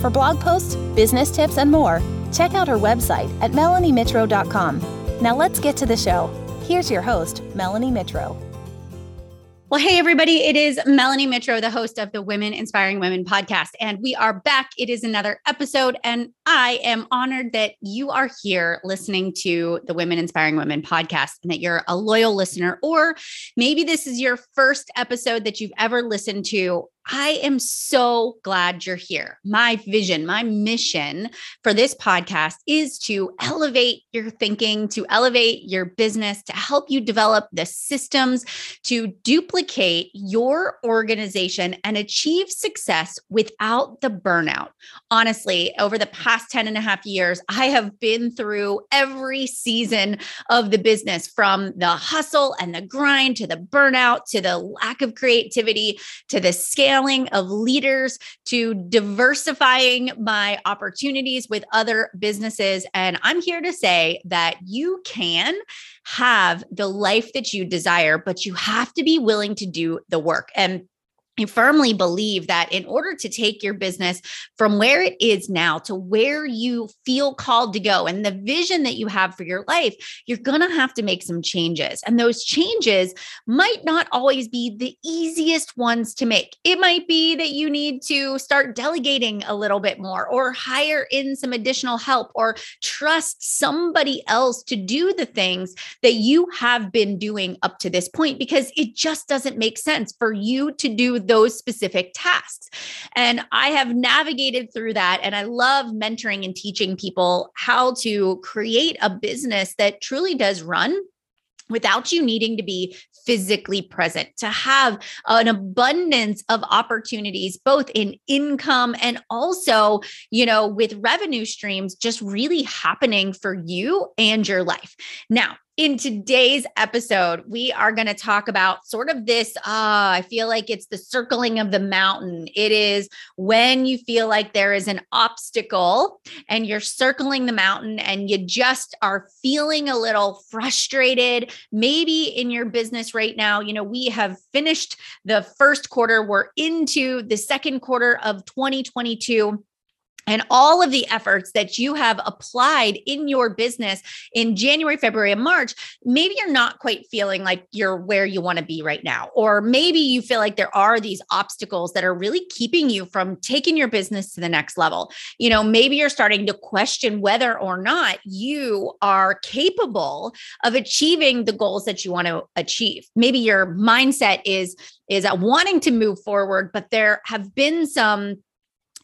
For blog posts, business tips, and more, check out her website at melaniemitro.com. Now let's get to the show. Here's your host, Melanie Mitro. Well, hey, everybody. It is Melanie Mitro, the host of the Women Inspiring Women podcast. And we are back. It is another episode. And I am honored that you are here listening to the Women Inspiring Women podcast and that you're a loyal listener, or maybe this is your first episode that you've ever listened to. I am so glad you're here. My vision, my mission for this podcast is to elevate your thinking, to elevate your business, to help you develop the systems to duplicate your organization and achieve success without the burnout. Honestly, over the past 10 and a half years, I have been through every season of the business from the hustle and the grind to the burnout to the lack of creativity to the scale scaling of leaders to diversifying my opportunities with other businesses. And I'm here to say that you can have the life that you desire, but you have to be willing to do the work. And I firmly believe that in order to take your business from where it is now to where you feel called to go and the vision that you have for your life, you're going to have to make some changes. And those changes might not always be the easiest ones to make. It might be that you need to start delegating a little bit more or hire in some additional help or trust somebody else to do the things that you have been doing up to this point because it just doesn't make sense for you to do those specific tasks. And I have navigated through that. And I love mentoring and teaching people how to create a business that truly does run without you needing to be physically present, to have an abundance of opportunities, both in income and also, you know, with revenue streams just really happening for you and your life. Now, in today's episode, we are going to talk about sort of this. Uh, I feel like it's the circling of the mountain. It is when you feel like there is an obstacle and you're circling the mountain and you just are feeling a little frustrated. Maybe in your business right now, you know, we have finished the first quarter, we're into the second quarter of 2022 and all of the efforts that you have applied in your business in January, February, and March, maybe you're not quite feeling like you're where you want to be right now. Or maybe you feel like there are these obstacles that are really keeping you from taking your business to the next level. You know, maybe you're starting to question whether or not you are capable of achieving the goals that you want to achieve. Maybe your mindset is is wanting to move forward, but there have been some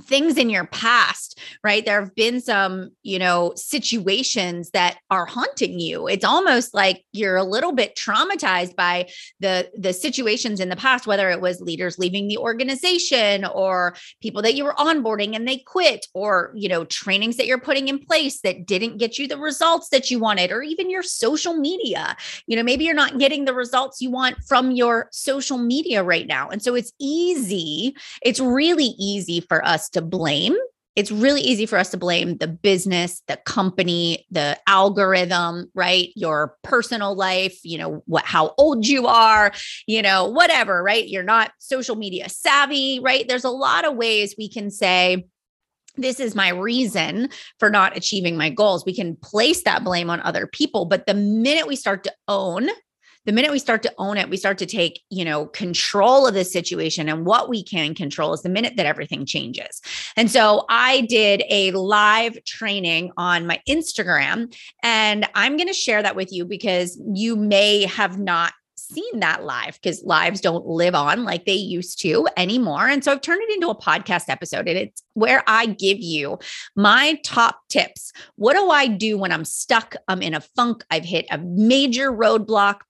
things in your past right? There have been some you know situations that are haunting you. It's almost like you're a little bit traumatized by the the situations in the past whether it was leaders leaving the organization or people that you were onboarding and they quit or you know trainings that you're putting in place that didn't get you the results that you wanted or even your social media. You know maybe you're not getting the results you want from your social media right now. And so it's easy it's really easy for us us to blame. It's really easy for us to blame the business, the company, the algorithm, right? Your personal life, you know, what how old you are, you know, whatever, right? You're not social media savvy, right? There's a lot of ways we can say this is my reason for not achieving my goals. We can place that blame on other people, but the minute we start to own the minute we start to own it, we start to take, you know, control of the situation and what we can control is the minute that everything changes. And so I did a live training on my Instagram and I'm going to share that with you because you may have not seen that live because lives don't live on like they used to anymore. And so I've turned it into a podcast episode and it's where I give you my top tips. What do I do when I'm stuck? I'm in a funk. I've hit a major roadblock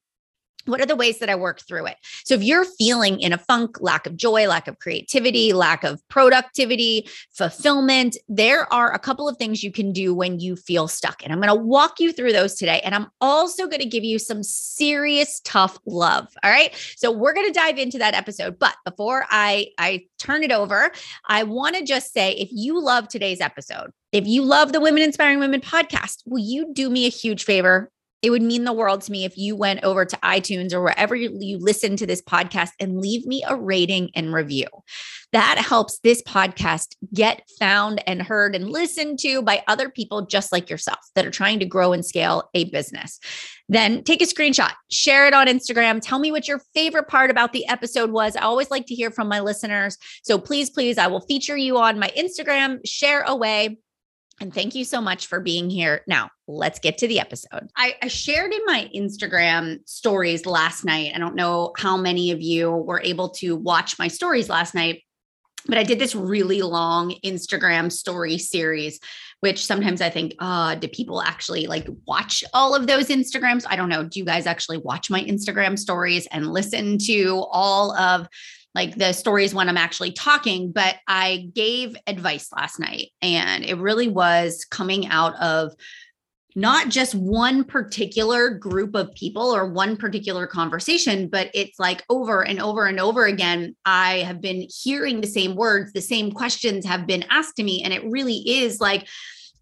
what are the ways that I work through it? So if you're feeling in a funk, lack of joy, lack of creativity, lack of productivity, fulfillment, there are a couple of things you can do when you feel stuck. And I'm going to walk you through those today. And I'm also going to give you some serious tough love. All right. So we're going to dive into that episode. But before I, I turn it over, I want to just say if you love today's episode, if you love the Women Inspiring Women podcast, will you do me a huge favor it would mean the world to me if you went over to iTunes or wherever you, listen to this podcast and leave me a rating and review. That helps this podcast get found and heard and listened to by other people just like yourself that are trying to grow and scale a business. Then take a screenshot, share it on Instagram. Tell me what your favorite part about the episode was. I always like to hear from my listeners. So please, please, I will feature you on my Instagram. Share away. And thank you so much for being here. Now, let's get to the episode. I, I, shared in my Instagram stories last night. I don't know how many of you were able to watch my stories last night, but I did this really long Instagram story series, which sometimes I think, uh, do people actually like watch all of those Instagrams? I don't know. Do you guys actually watch my Instagram stories and listen to all of like the stories when I'm actually talking, but I gave advice last night and it really was coming out of not just one particular group of people or one particular conversation, but it's like over and over and over again. I have been hearing the same words, the same questions have been asked to me. And it really is like,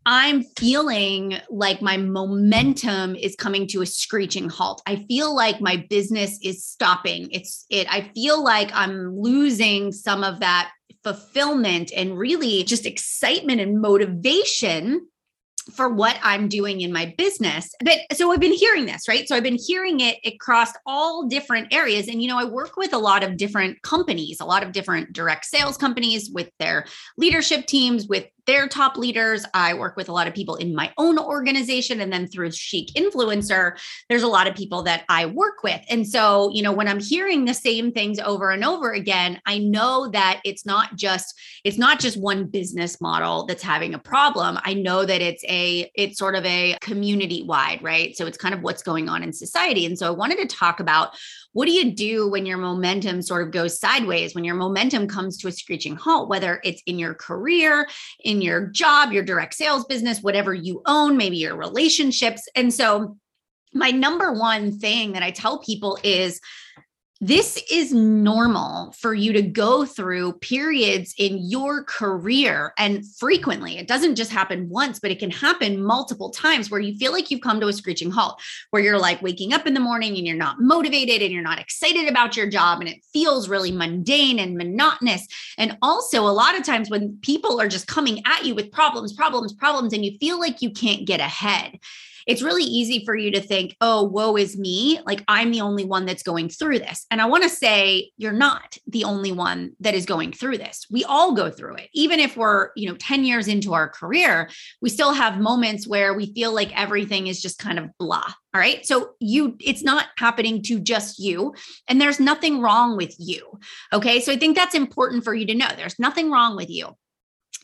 I'm feeling like my momentum is coming to a screeching halt. I feel like my business is stopping. It's it I feel like I'm losing some of that fulfillment and really just excitement and motivation for what I'm doing in my business. But so I've been hearing this, right? So I've been hearing it across all different areas. And, you know, I work with a lot of different companies, a lot of different direct sales companies with their leadership teams, with their top leaders. I work with a lot of people in my own organization. And then through Chic Influencer, there's a lot of people that I work with. And so, you know, when I'm hearing the same things over and over again, I know that it's not just, it's not just one business model that's having a problem. I know that it's a, it's sort of a community wide, right? So it's kind of what's going on in society. And so I wanted to talk about what do you do when your momentum sort of goes sideways, when your momentum comes to a screeching halt, whether it's in your career, in your job, your direct sales business, whatever you own, maybe your relationships. And so, my number one thing that I tell people is this is normal for you to go through periods in your career and frequently. It doesn't just happen once, but it can happen multiple times where you feel like you've come to a screeching halt, where you're like waking up in the morning and you're not motivated and you're not excited about your job and it feels really mundane and monotonous. And also, a lot of times when people are just coming at you with problems, problems, problems, and you feel like you can't get ahead it's really easy for you to think, oh, woe is me. Like I'm the only one that's going through this. And I want to say, you're not the only one that is going through this. We all go through it. Even if we're, you know, 10 years into our career, we still have moments where we feel like everything is just kind of blah. All right. So you, it's not happening to just you, and there's nothing wrong with you. Okay. So I think that's important for you to know. There's nothing wrong with you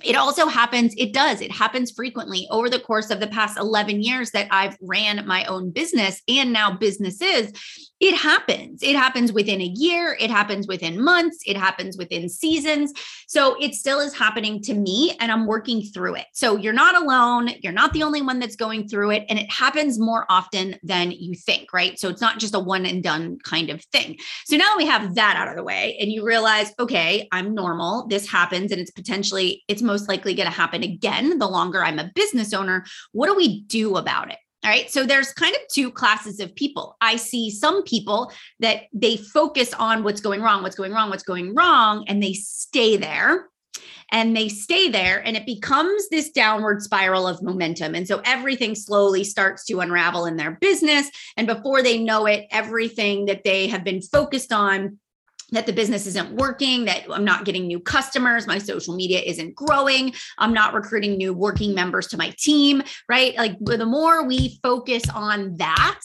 it also happens it does it happens frequently over the course of the past 11 years that i've ran my own business and now businesses. It happens it happens within a year it happens within months it happens within seasons. So it still is happening to me and i'm working through it. So you're not alone you're not the only one that's going through it and it happens more often than you think right? So it's not just a one and done kind of thing. So now we have that out of the way and you realize okay i'm normal this happens and it's potentially it's most likely going to happen again the longer I'm a business owner. What do we do about it? All right. So there's kind of two classes of people. I see some people that they focus on what's going wrong, what's going wrong, what's going wrong, and they stay there and they stay there and it becomes this downward spiral of momentum and so everything slowly starts to unravel in their business and before they know it everything that they have been focused on that the business isn't working, that I'm not getting new customers, my social media isn't growing, I'm not recruiting new working members to my team, right? Like the more we focus on that,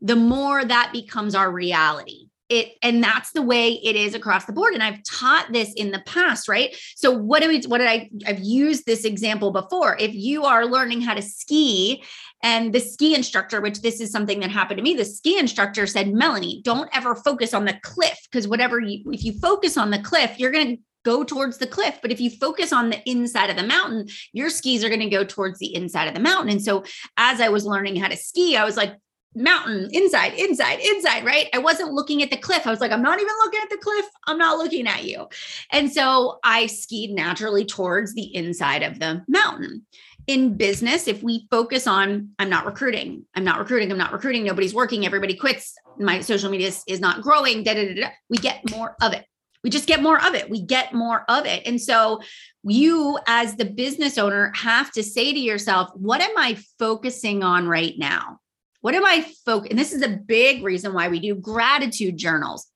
the more that becomes our reality. It and that's the way it is across the board and i've taught this in the past right? So what do we what did i i've used this example before. If you are learning how to ski and the ski instructor which this is something that happened to me the ski instructor said melanie don't ever focus on the cliff because whatever you if you focus on the cliff you're going to go towards the cliff. But if you focus on the inside of the mountain, your skis are going to go towards the inside of the mountain. And so as I was learning how to ski, I was like, mountain, inside, inside, inside, right? I wasn't looking at the cliff. I was like, I'm not even looking at the cliff. I'm not looking at you. And so I skied naturally towards the inside of the mountain. In business, if we focus on, I'm not recruiting, I'm not recruiting, I'm not recruiting, nobody's working, everybody quits, my social media is, is not growing, da, da, da, da, we get more of it. We just get more of it. We get more of it. And so you, as the business owner, have to say to yourself, what am I focusing on right now? What am I focus? And this is a big reason why we do gratitude journals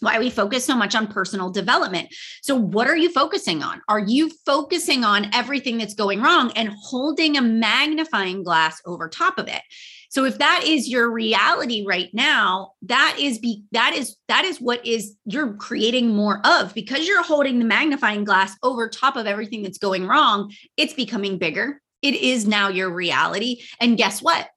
why we focus so much on personal development. So, what are you focusing on? Are you focusing on everything that's going wrong and holding a magnifying glass over top of it? So if that is your reality right now, that is be that is that is what is you're creating more of because you're holding the magnifying glass over top of everything that's going wrong, it's becoming bigger. It is now your reality. And guess what?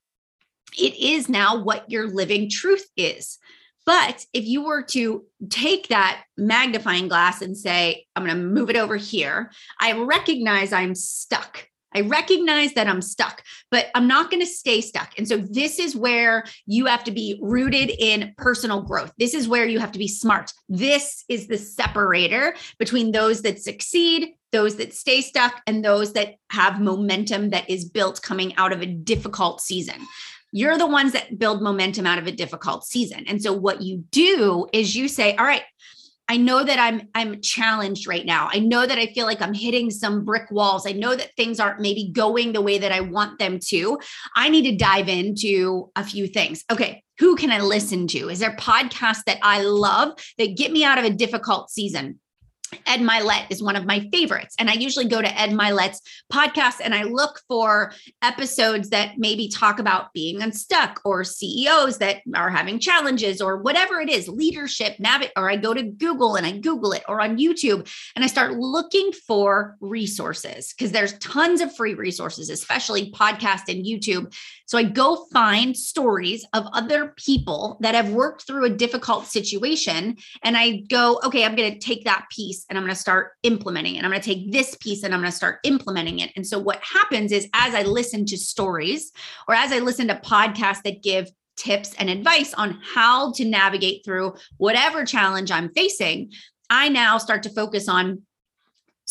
It is now what your living truth is. But if you were to take that magnifying glass and say, I'm going to move it over here, I recognize I'm stuck. I recognize that I'm stuck, but I'm not going to stay stuck. And so this is where you have to be rooted in personal growth. This is where you have to be smart. This is the separator between those that succeed, those that stay stuck, and those that have momentum that is built coming out of a difficult season. You're the ones that build momentum out of a difficult season. And so what you do is you say, all right, I know that I'm I'm challenged right now. I know that I feel like I'm hitting some brick walls. I know that things aren't maybe going the way that I want them to. I need to dive into a few things. Okay, who can I listen to? Is there podcasts that I love that get me out of a difficult season? Ed Mylett is one of my favorites. And I usually go to Ed Mylett's podcast and I look for episodes that maybe talk about being unstuck or CEOs that are having challenges or whatever it is, leadership, navigate, or I go to Google and I Google it or on YouTube and I start looking for resources because there's tons of free resources, especially podcast and YouTube. So I go find stories of other people that have worked through a difficult situation and I go, okay, I'm going to take that piece piece and I'm going to start implementing it. I'm going to take this piece and I'm going to start implementing it. And so what happens is as I listen to stories or as I listen to podcasts that give tips and advice on how to navigate through whatever challenge I'm facing, I now start to focus on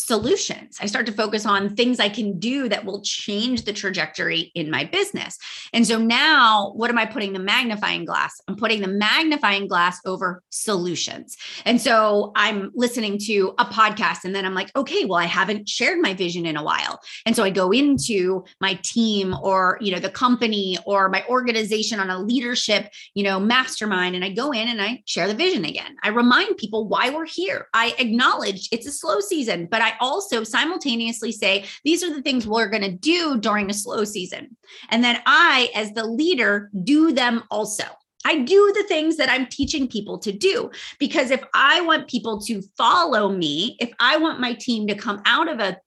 solutions. I start to focus on things I can do that will change the trajectory in my business. And so now, what am I putting the magnifying glass? I'm putting the magnifying glass over solutions. And so I'm listening to a podcast and then I'm like, okay, well, I haven't shared my vision in a while. And so I go into my team or, you know, the company or my organization on a leadership, you know, mastermind and I go in and I share the vision again. I remind people why we're here. I acknowledge it's a slow season, but I I also simultaneously say, these are the things we're going to do during a slow season. And then I, as the leader, do them also. I do the things that I'm teaching people to do because if I want people to follow me, if I want my team to come out of a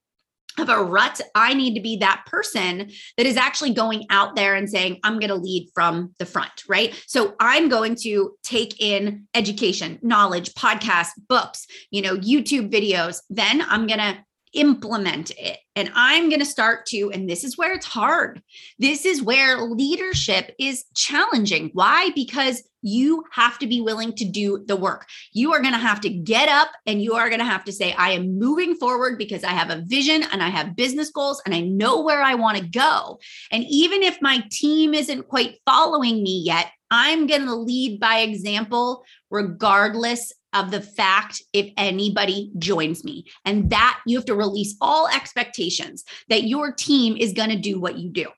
of a rut, I need to be that person that is actually going out there and saying, I'm going to lead from the front, right? So I'm going to take in education, knowledge, podcasts, books, you know, YouTube videos. Then I'm going to implement it. And I'm going to start to, and this is where it's hard. This is where leadership is challenging. Why? Because you have to be willing to do the work. You are going to have to get up and you are going to have to say, I am moving forward because I have a vision and I have business goals and I know where I want to go. And even if my team isn't quite following me yet, I'm going to lead by example, regardless of the fact if anybody joins me. And that you have to release all expectations that your team is going to do what you do.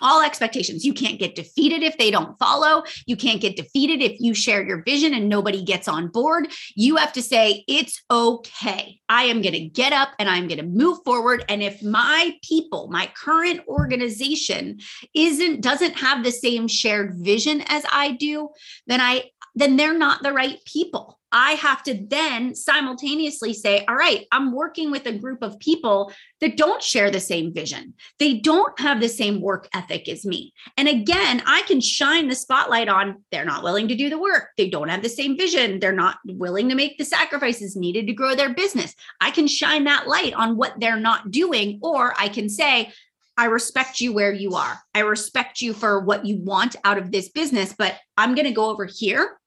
All expectations. You can't get defeated if they don't follow. You can't get defeated if you share your vision and nobody gets on board. You have to say, it's okay. I am going to get up and I'm going to move forward. And if my people, my current organization isn't, doesn't have the same shared vision as I do, then I then they're not the right people. I have to then simultaneously say, all right, I'm working with a group of people that don't share the same vision. They don't have the same work ethic as me. And again, I can shine the spotlight on they're not willing to do the work. They don't have the same vision. They're not willing to make the sacrifices needed to grow their business. I can shine that light on what they're not doing. Or I can say, I respect you where you are. I respect you for what you want out of this business, but I'm going to go over here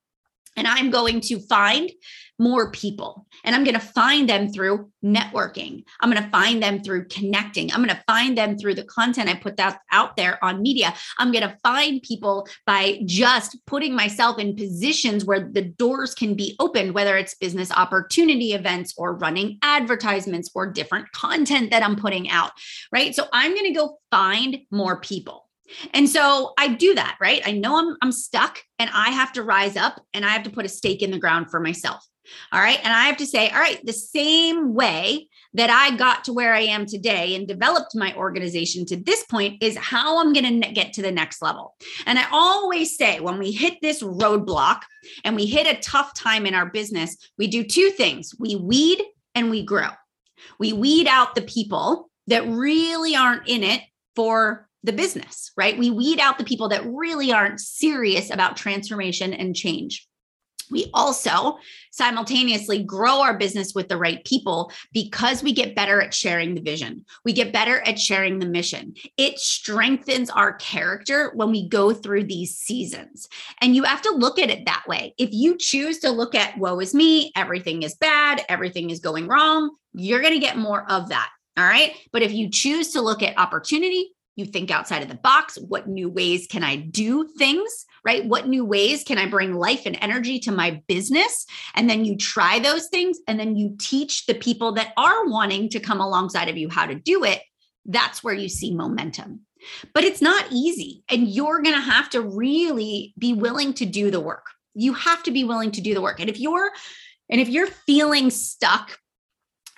and I'm going to find more people and I'm going to find them through networking. I'm going to find them through connecting. I'm going to find them through the content I put that out there on media. I'm going to find people by just putting myself in positions where the doors can be opened, whether it's business opportunity events or running advertisements or different content that I'm putting out, right? So I'm going to go find more people. And so I do that, right? I know I'm I'm stuck and I have to rise up and I have to put a stake in the ground for myself. All right? And I have to say, all right, the same way that I got to where I am today and developed my organization to this point is how I'm going to get to the next level. And I always say when we hit this roadblock and we hit a tough time in our business, we do two things. We weed and we grow. We weed out the people that really aren't in it for the business, right? We weed out the people that really aren't serious about transformation and change. We also simultaneously grow our business with the right people because we get better at sharing the vision. We get better at sharing the mission. It strengthens our character when we go through these seasons. And you have to look at it that way. If you choose to look at, woe is me, everything is bad, everything is going wrong, you're going to get more of that. All right. But if you choose to look at opportunity, you think outside of the box. What new ways can I do things? Right? What new ways can I bring life and energy to my business? And then you try those things and then you teach the people that are wanting to come alongside of you how to do it. That's where you see momentum. But it's not easy. And you're going to have to really be willing to do the work. You have to be willing to do the work. And if you're and if you're feeling stuck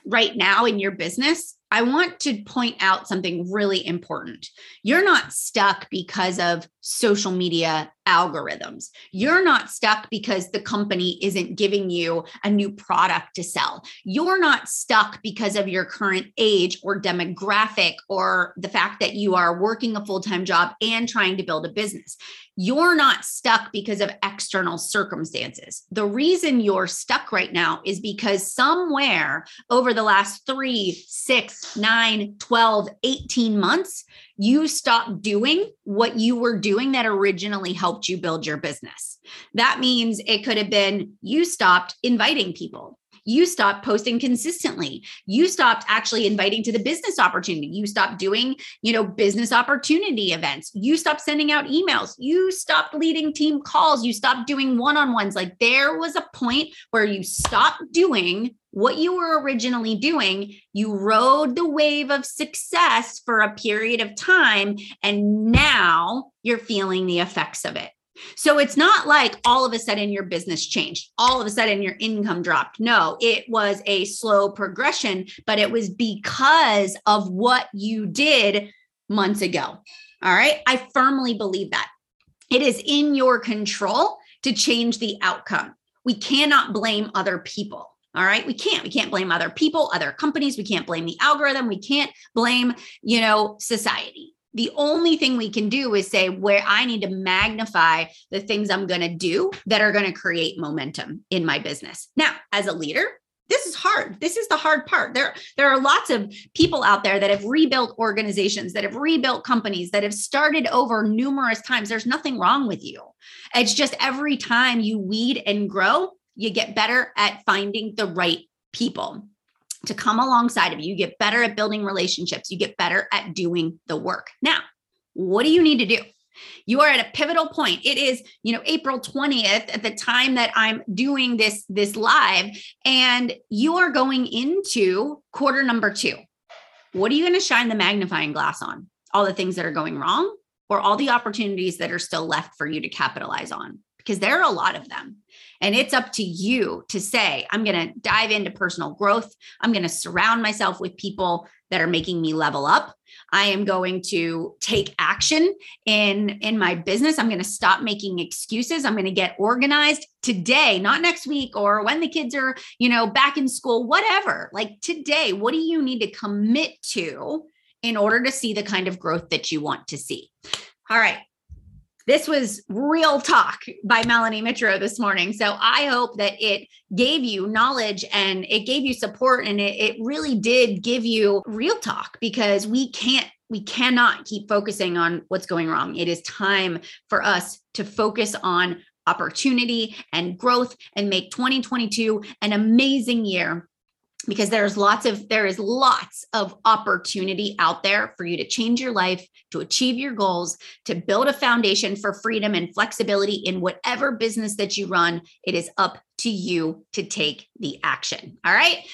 right now in your business, I want to point out something really important. You're not stuck because of social media algorithms. You're not stuck because the company isn't giving you a new product to sell. You're not stuck because of your current age or demographic or the fact that you are working a full time job and trying to build a business. You're not stuck because of external circumstances. The reason you're stuck right now is because somewhere over the last three, six, nine, 12, 18 months, you stopped doing what you were doing that originally helped you build your business. That means it could have been you stopped inviting people you stopped posting consistently. You stopped actually inviting to the business opportunity. You stopped doing you know business opportunity events. You stopped sending out emails. You stopped leading team calls. You stopped doing one-on-ones. Like there was a point where you stopped doing what you were originally doing, you rode the wave of success for a period of time, and now you're feeling the effects of it. So it's not like all of a sudden your business changed, all of a sudden your income dropped. No, it was a slow progression, but it was because of what you did months ago. All right. I firmly believe that it is in your control to change the outcome. We cannot blame other people. All right. We can't. We can't blame other people, other companies. We can't blame the algorithm. We can't blame, you know, society the only thing we can do is say where I need to magnify the things I'm going to do that are going to create momentum in my business. Now, as a leader, this is hard. This is the hard part. There, there are lots of people out there that have rebuilt organizations, that have rebuilt companies, that have started over numerous times. There's nothing wrong with you. It's just every time you weed and grow, you get better at finding the right people to come alongside of you. You get better at building relationships, you get better at doing the work. Now, what do you need to do? You are at a pivotal point. It is, you know, April 20th at the time that I'm doing this this live and you are going into quarter number 2. What are you going to shine the magnifying glass on? All the things that are going wrong or all the opportunities that are still left for you to capitalize on? Because there are a lot of them. And it's up to you to say, I'm going to dive into personal growth. I'm going to surround myself with people that are making me level up. I am going to take action in in my business. I'm going to stop making excuses. I'm going to get organized today, not next week or when the kids are, you know, back in school, whatever. Like today, what do you need to commit to in order to see the kind of growth that you want to see? All right. This was real talk by Melanie Mitro this morning. So I hope that it gave you knowledge and it gave you support and it, it really did give you real talk because we can't we cannot keep focusing on what's going wrong. It is time for us to focus on opportunity and growth and make 2022 an amazing year because there's lots of there is lots of opportunity out there for you to change your life to achieve your goals to build a foundation for freedom and flexibility in whatever business that you run. It is up to you to take the action. All right